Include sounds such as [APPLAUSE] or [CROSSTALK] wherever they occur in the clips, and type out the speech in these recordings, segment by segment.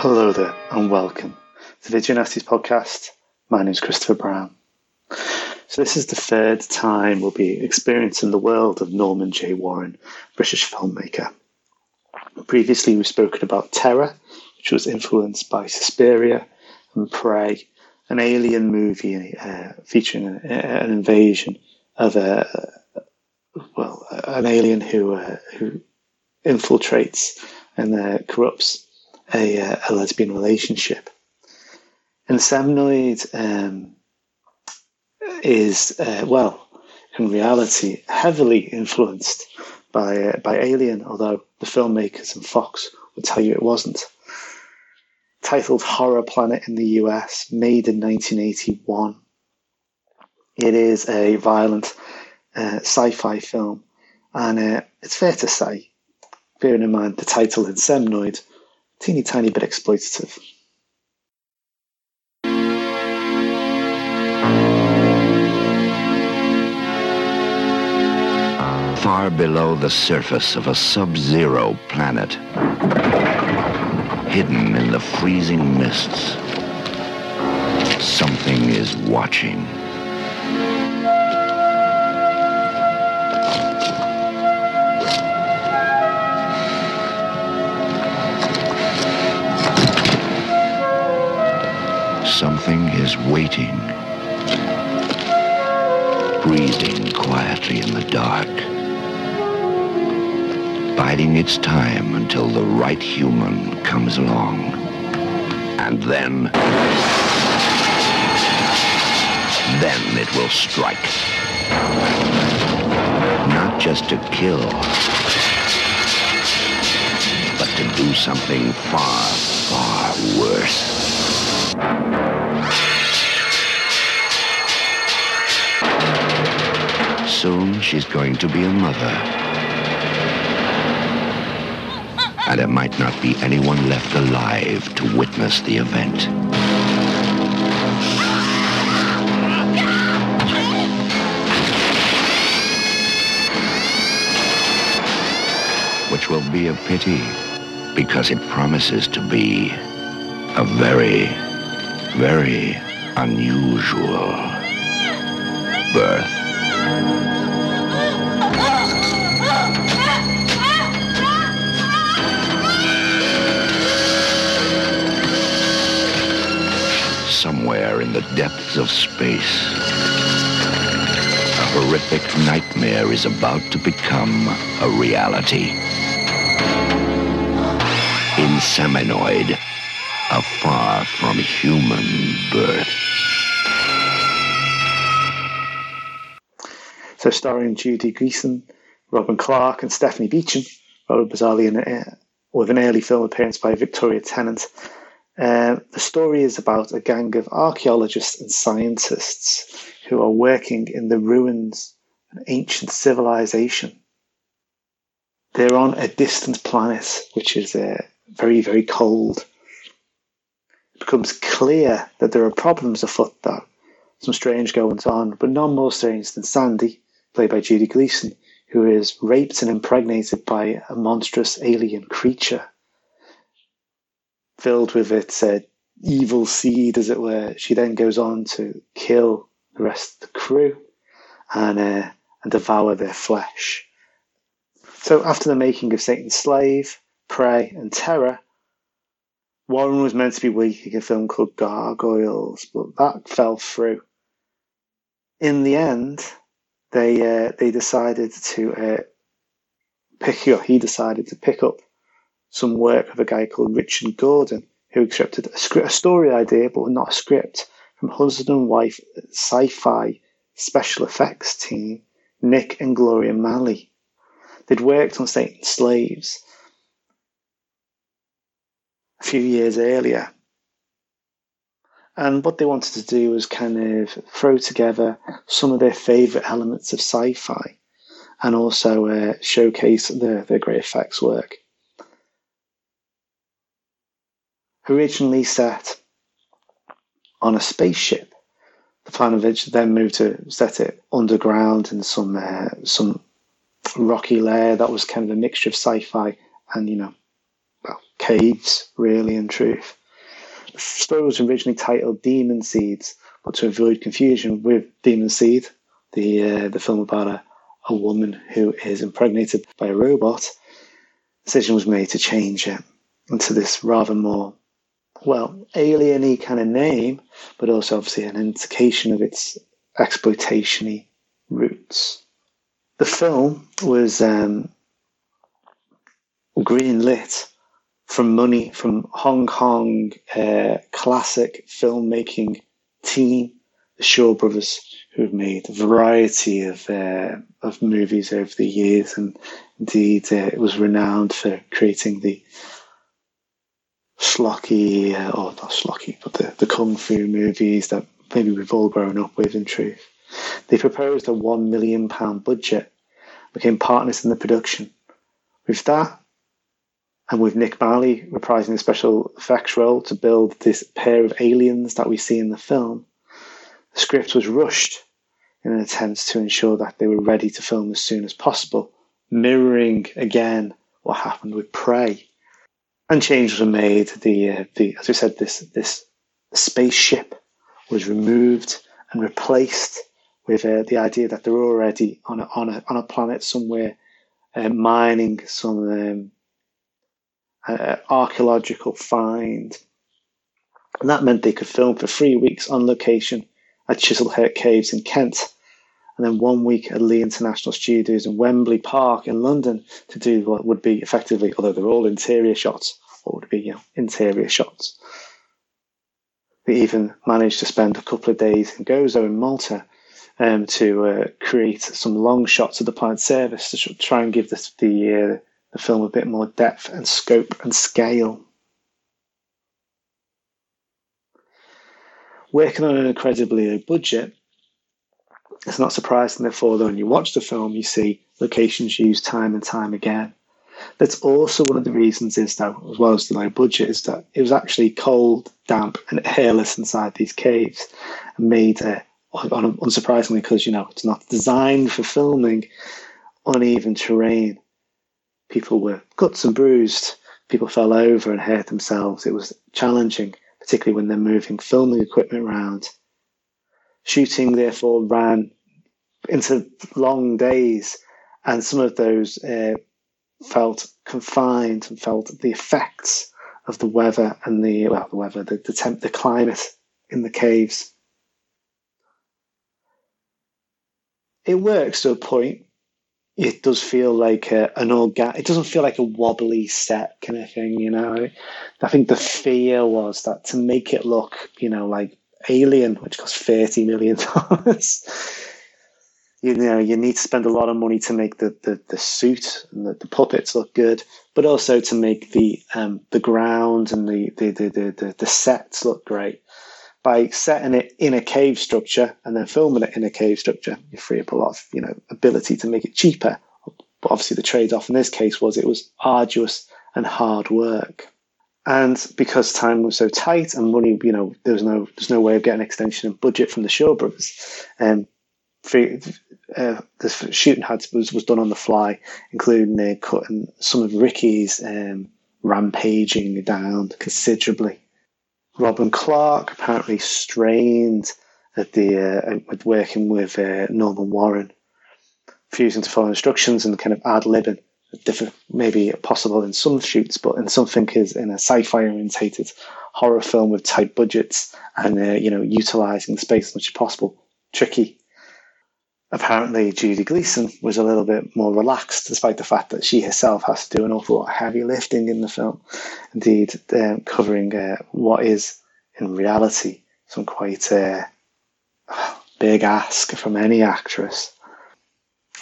Hello there, and welcome to the Video podcast. My name is Christopher Brown. So, this is the third time we'll be experiencing the world of Norman J. Warren, British filmmaker. Previously, we've spoken about Terror, which was influenced by Suspiria and Prey, an alien movie uh, featuring an, an invasion of a well, an alien who uh, who infiltrates and uh, corrupts a, uh, a lesbian relationship. Inseminoid um, is, uh, well, in reality, heavily influenced by uh, by Alien, although the filmmakers and Fox would tell you it wasn't. Titled Horror Planet in the US, made in 1981. It is a violent uh, sci-fi film, and uh, it's fair to say, bearing in mind the title Inseminoid, teeny tiny bit exploitative. Far below the surface of a sub-zero planet, hidden in the freezing mists, something is watching. Waiting, breathing quietly in the dark, biding its time until the right human comes along. And then, then it will strike. Not just to kill, but to do something far, far worse. Soon she's going to be a mother. And there might not be anyone left alive to witness the event. Which will be a pity because it promises to be a very, very unusual birth. Somewhere in the depths of space, a horrific nightmare is about to become a reality. Inseminoid, a far from human birth. So, starring Judy Geeson, Robin Clarke, and Stephanie Beacham, rather bizarrely, in a, with an early film appearance by Victoria Tennant. Uh, the story is about a gang of archaeologists and scientists who are working in the ruins of an ancient civilization. They're on a distant planet, which is uh, very, very cold. It becomes clear that there are problems afoot, though. Some strange goings on, but none more strange than Sandy, played by Judy Geeson, who is raped and impregnated by a monstrous alien creature. Filled with its uh, evil seed, as it were, she then goes on to kill the rest of the crew and, uh, and devour their flesh. So, after the making of Satan's Slave, Prey, and Terror, Warren was meant to be making a film called Gargoyles, but that fell through. In the end, they uh, they decided to uh, pick up. He decided to pick up some work of a guy called Richard Gordon, who accepted a, script, a story idea, but not a script, from husband and wife sci-fi special effects team Nick and Gloria Maley. They'd worked on Satan's Slaves a few years earlier. And what they wanted to do was kind of throw together some of their favourite elements of sci fi and also uh, showcase their, their great effects work. Originally set on a spaceship, the which then moved to set it underground in some uh, some rocky layer that was kind of a mixture of sci-fi and you know well caves really in truth. The story was originally titled demon seeds but to avoid confusion with demon seed the uh, the film about a, a woman who is impregnated by a robot decision was made to change it into this rather more well alien kind of name but also obviously an indication of its exploitationy roots. The film was um, green lit from money from Hong Kong uh, classic filmmaking team, the Shaw Brothers, who have made a variety of uh, of movies over the years, and indeed uh, it was renowned for creating the schlocky, uh, or not schlocky, but the, the kung fu movies that maybe we've all grown up with. In truth, they proposed a one million pound budget, became partners in the production. With that, and with Nick Maley reprising the special effects role to build this pair of aliens that we see in the film, the script was rushed in an attempt to ensure that they were ready to film as soon as possible, mirroring again what happened with Prey. And changes were made. The, uh, the as we said, this this spaceship was removed and replaced with uh, the idea that they're already on a, on a, on a planet somewhere uh, mining some um, uh, archaeological find. And that meant they could film for three weeks on location at Chislehurst Caves in Kent, and then one week at Lee International Studios in Wembley Park in London to do what would be effectively, although they're all interior shots, what would be you know, interior shots. They even managed to spend a couple of days in Gozo in Malta um, to uh, create some long shots of the planet Service to try and give the uh, the film a bit more depth and scope and scale. Working on an incredibly low budget, it's not surprising, therefore, that when you watch the film, you see locations used time and time again. That's also one of the reasons is that, as well as the low budget, is that it was actually cold, damp, and airless inside these caves, and made uh, unsurprisingly because you know it's not designed for filming uneven terrain. People were cuts and bruised. People fell over and hurt themselves. It was challenging, particularly when they're moving filming equipment around. Shooting therefore ran into long days, and some of those uh, felt confined and felt the effects of the weather and the well, the weather, the the, temp, the climate in the caves. It works to a point. It does feel like a, an organ. It doesn't feel like a wobbly set kind of thing, you know. I think the fear was that to make it look, you know, like Alien, which cost thirty million dollars you know you need to spend a lot of money to make the the, the suit and the, the puppets look good, but also to make the um, the ground and the the, the the the sets look great. By setting it in a cave structure and then filming it in a cave structure, you free up a lot of you know ability to make it cheaper. But obviously, the trade off in this case was it was arduous and hard work. And because time was so tight and money, you know, there was no there's no way of getting extension of budget from the Shaw brothers. Um, uh, the shooting had was, was done on the fly, including uh, cutting some of Ricky's um, rampaging down considerably. Robin Clarke apparently strained at the uh, with working with uh, Norman Warren, refusing to follow instructions and kind of ad libbing. Different, maybe possible in some shoots, but in something is in a sci-fi orientated horror film with tight budgets and uh, you know utilizing space as much as possible. Tricky apparently Judy Geeson was a little bit more relaxed, despite the fact that she herself has to do an awful lot of heavy lifting in the film. Indeed, um, covering uh, what is in reality some quite uh, [SIGHS] big ask from any actress.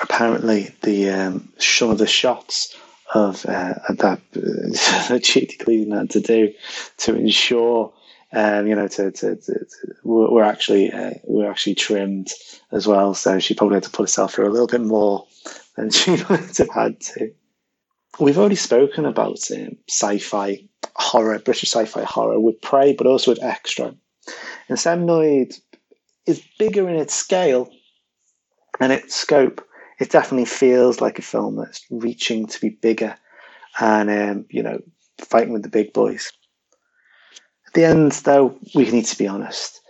Apparently the um, some of the shots of uh, that uh, Judy Geeson had to do to ensure um, you know, to, to, to, to we're actually uh, we're actually trimmed as well. So she probably had to put herself through a little bit more than [LAUGHS] she might have had to. We've already spoken about um, sci-fi horror, British sci-fi horror with Prey, but also with Xtro. And Semnoid is bigger in its scale and its scope. It definitely feels like a film that's reaching to be bigger and um, you know fighting with the big boys. At the end, though, we need to be honest.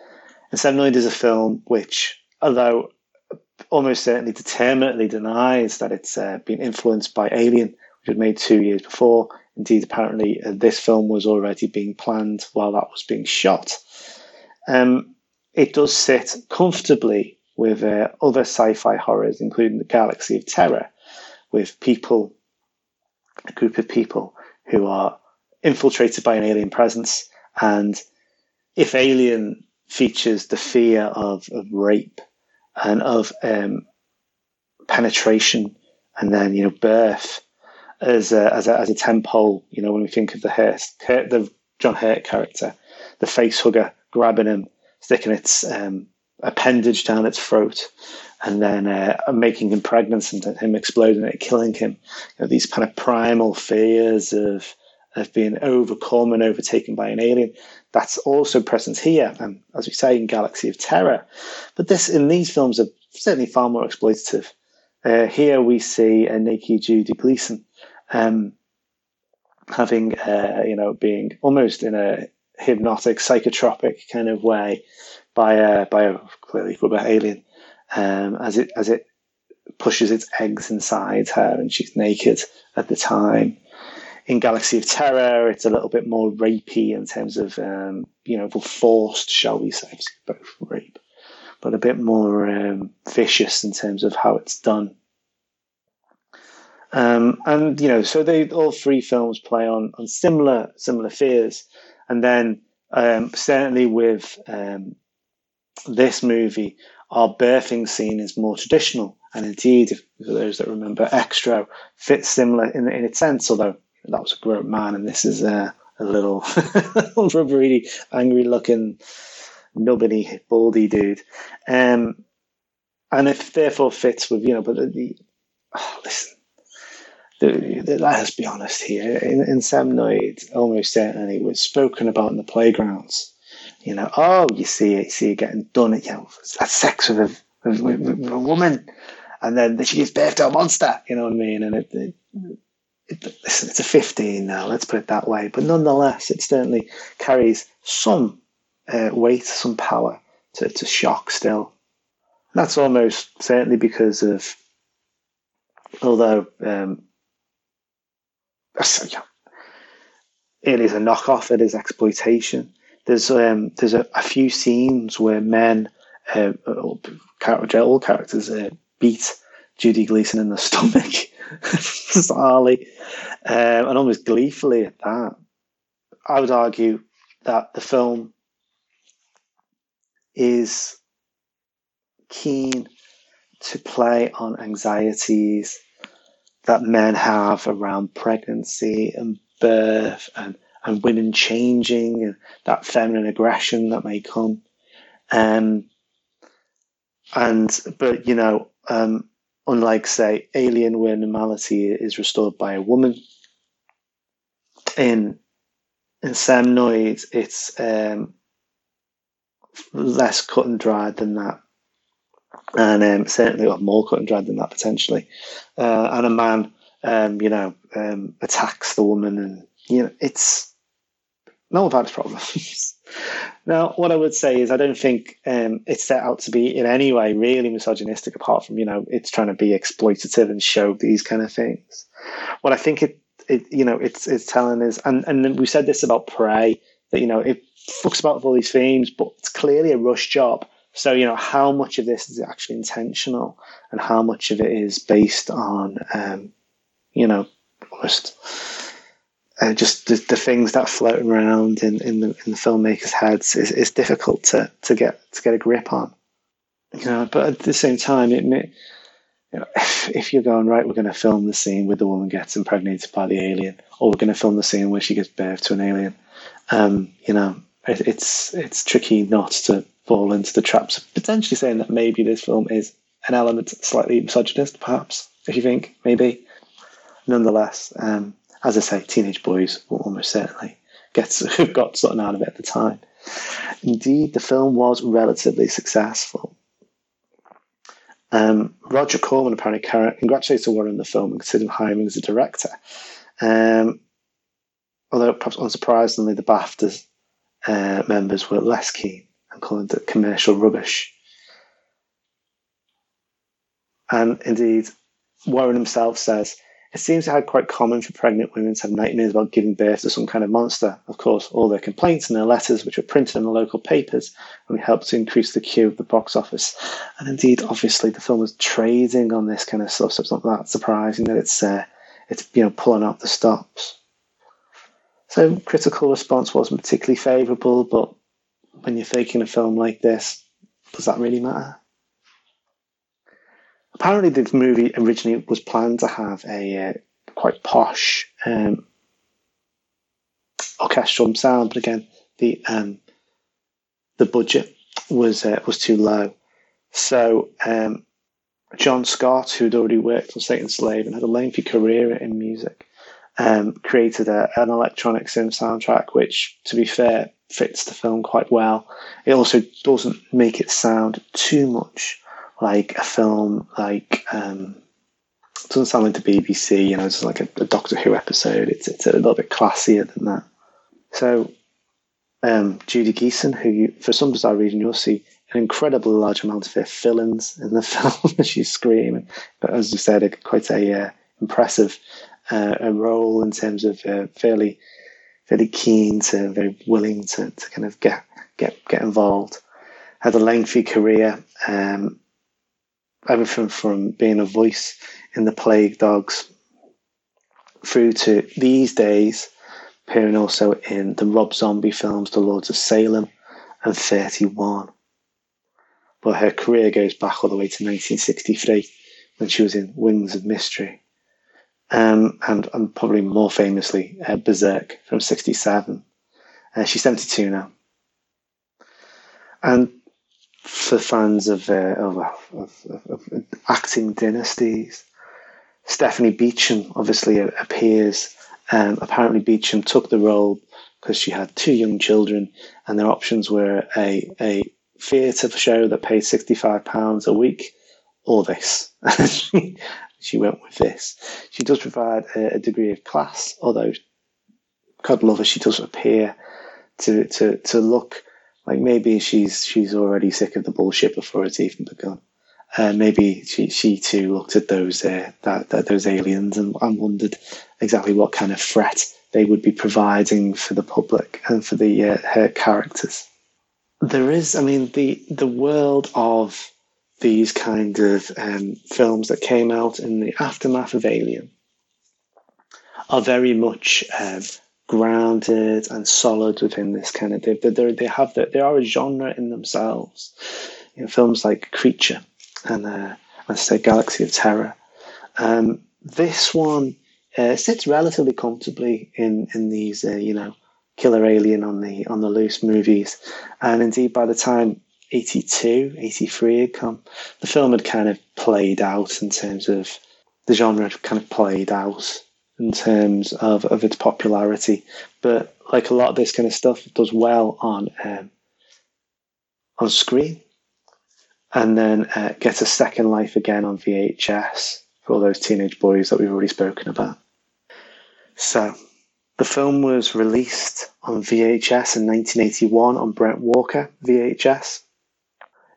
Inseminoid is a film which, although almost certainly determinately denies that it's uh, been influenced by Alien, which was made two years before. Indeed, apparently, uh, this film was already being planned while that was being shot. Um, it does sit comfortably with uh, other sci fi horrors, including the Galaxy of Terror, with people, a group of people who are infiltrated by an alien presence. And if Alien features the fear of, of rape and of um, penetration and then, you know, birth as a, as a, as a you know, when we think of the, Hurt, the John Hurt character, the face hugger grabbing him, sticking its um, appendage down its throat, and then uh, making him pregnant and him exploding it, killing him. You know, these kind of primal fears of have been overcome and overtaken by an alien. That's also present here, and as we say in Galaxy of Terror. But this in these films are certainly far more exploitative. Uh, here we see a naked Judy Geeson um, having, uh, you know, being almost in a hypnotic, psychotropic kind of way by a by a clearly rubber alien um, as it as it pushes its eggs inside her, and she's naked at the time in Galaxy of Terror, it's a little bit more rapey in terms of, um, you know, forced, shall we say, both rape, but a bit more um, vicious in terms of how it's done. Um, and you know, so they all three films play on on similar similar fears, and then um, certainly with um, this movie, our birthing scene is more traditional, and indeed, if, for those that remember, Xtro fits similar in in its sense, although that was a grown man, and this is a, a little [LAUGHS] rubbery, angry looking, nubbiny, baldy dude. Um, and it therefore fits with, you know, but the, the oh, listen, the, the, let's be honest here. In, Inseminoid, almost certainly it was spoken about in the playgrounds. You know, oh, you see it, you see it getting done, It, you know, that's sex with a, with, with, with a woman. And then she gives birth to a monster, you know what I mean? And it, it it, listen, it's a 15 now, let's put it that way. But nonetheless, it certainly carries some uh, weight, some power to, to shock still. That's almost certainly because of, although um, it is a knockoff, it is exploitation. There's um, there's a, a, few scenes where men, uh, all characters, uh, beat Judy Geeson in the [LAUGHS] stomach bizarrely, um, and almost gleefully at that. I would argue that the film is keen to play on anxieties that men have around pregnancy and birth and, and women changing and that feminine aggression that may come. Um, and, but, you know, um, unlike, say, Alien, where normality is restored by a woman. In Inseminoid, it's um, less cut and dried than that, and um, certainly well, more cut and dried than that potentially. Uh, and a man, um, you know, um, attacks the woman, and you know, it's no one had problems. [LAUGHS] Now, what I would say is, I don't think um, it's set out to be in any way really misogynistic, apart from you know it's trying to be exploitative and show these kind of things. What I think it, it you know, it's it's telling is, and and we said this about Prey that you know it fucks about with all these themes, but it's clearly a rush job. So you know, how much of this is actually intentional, and how much of it is based on, um, you know, almost uh, just the, the, things that float around in, in the in the filmmakers' heads is, is difficult to, to get to get a grip on. You know, but at the same time, it may, you know, if, [LAUGHS] if you're going right, we're going to film the scene where the woman gets impregnated by the alien, or we're going to film the scene where she gives birth to an alien. Um, you know, it, it's it's tricky not to fall into the traps of potentially saying that maybe this film is an element slightly misogynist, perhaps. If you think maybe, nonetheless, um, as I say, teenage boys will almost certainly get [LAUGHS] got something out of it at the time. Indeed, the film was relatively successful. Um, Roger Corman apparently congratulated Warren on the film and considered hiring him as a director. Um, although perhaps unsurprisingly, the BAFTA uh, members were less keen and called it commercial rubbish. And indeed, Warren himself says it seems to have quite common for pregnant women to have nightmares about giving birth to some kind of monster. Of course, all their complaints and their letters, which were printed in the local papers, only helped to increase the queue of the box office. And indeed, obviously, the film was trading on this kind of stuff, so it's not that surprising that it's uh, it's you know pulling out the stops. So critical response wasn't particularly favourable, but when you're faking a film like this, does that really matter? Apparently the movie originally was planned to have a uh, quite posh um, orchestral sound, but again, the um, the budget was uh, was too low. So um, John Scott, who'd already worked on Satan's Slave and had a lengthy career in music, um, created a, an electronic synth soundtrack, which, to be fair, fits the film quite well. It also doesn't make it sound too much like a film like um, doesn't sound like the BBC, you know, it's like a, a, Doctor Who episode. It's it's a little bit classier than that. So um, Judy Geeson, who you, for some bizarre reason you'll see an incredibly large amount of her fill-ins in the [LAUGHS] film. As she's screaming, but as you said, quite a uh, impressive uh, a role in terms of uh, fairly fairly keen to very willing to, to kind of get get get involved. Had a lengthy career. Um, everything from being a voice in the Plague Dogs through to these days appearing also in the Rob Zombie films, The Lords of Salem and 31. But her career goes back all the way to 1963 when she was in Wings of Mystery. Um, and, and probably more famously, uh, Berserk from 67. Uh, she's 72 now. And for fans of, uh, of, of, of, acting dynasties. Stephanie Beacham obviously appears. Um, apparently, Beacham took the role because she had two young children, and their options were a, a theatre show that paid £65 a week or this. [LAUGHS] she went with this. She does provide a, a, degree of class, although, God love her, she does appear to, to, to look like maybe she's she's already sick of the bullshit before it's even begun. Uh, maybe she she too looked at those uh, that, that those aliens and, and wondered exactly what kind of threat they would be providing for the public and for the uh, her characters. There is, I mean, the the world of these kind of um, films that came out in the aftermath of Alien are very much um, grounded and solid within this kind of they they have they are a genre in themselves. You know, films like Creature and uh, I say Galaxy of Terror. Um, this one uh, sits relatively comfortably in in these uh, you know killer alien on the on the loose movies, and indeed by the time 82, 83 had come, the film had kind of played out in terms of the genre had kind of played out in terms of, of its popularity. But like a lot of this kind of stuff, does well on um, on screen, and then uh, gets a second life again on VHS for all those teenage boys that we've already spoken about. So, the film was released on VHS in 1981 on Brent Walker VHS.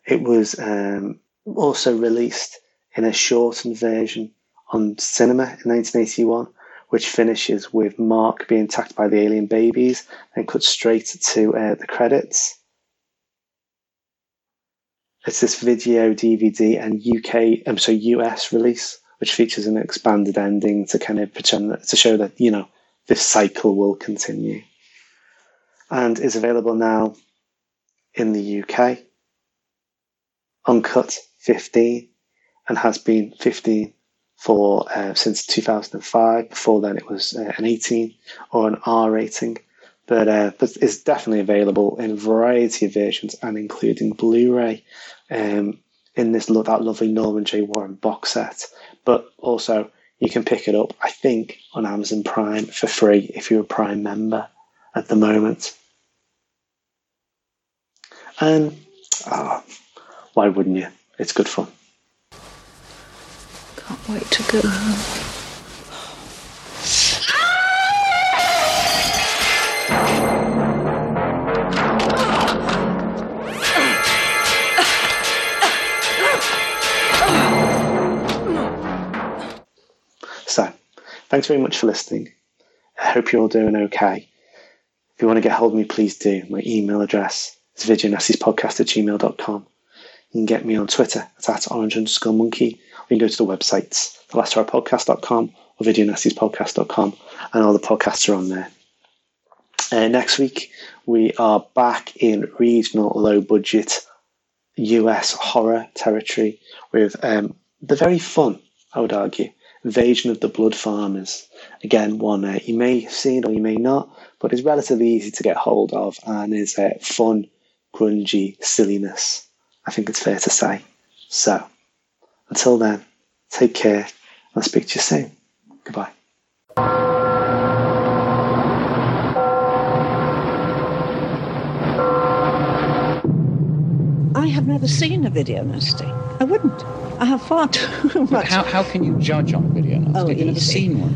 It was um, also released in a shortened version on cinema in 1981 which finishes with Mark being attacked by the alien babies and cuts straight to uh, the credits. It's this video, DVD, and UK, um, so US release, which features an expanded ending to kind of pretend that, to show that you know this cycle will continue, and is available now in the UK. Uncut 15 and has been 15 for uh, since 2005. Before then, it was uh, an 18 or an R rating, but uh, but it's definitely available in a variety of versions and including Blu-ray. Um, in this that lovely Norman J. Warren box set, but also you can pick it up, I think, on Amazon Prime for free if you're a Prime member at the moment. And oh, why wouldn't you? It's good fun. Can't wait to go home. So, thanks very much for listening. I hope you're all doing okay. If you want to get hold of me, please do. My email address is videonastiespodcast at gmail.com. You can get me on Twitter at, at orange underscore monkey, you can go to the websites, thelasthourpodcast.com or videonastiespodcast.com, and all the podcasts are on there. Uh, next week, we are back in regional low budget US horror territory with um, the very fun, I would argue, Invasion of the Blood Farmers. Again, one uh, you may have seen or you may not, but is relatively easy to get hold of and is uh, fun, grungy silliness. I think it's fair to say. So, until then, take care. I'll speak to you soon. Goodbye. I have never seen a video nasty. I wouldn't. I have far too [LAUGHS] much. How, how can you judge on a video nasty? Oh, You've you never seen one?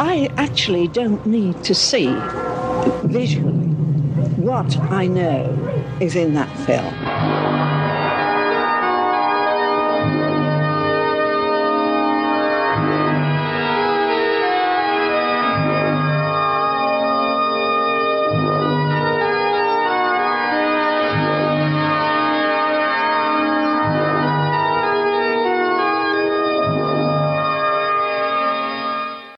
I actually don't need to see visually what I know is in that film.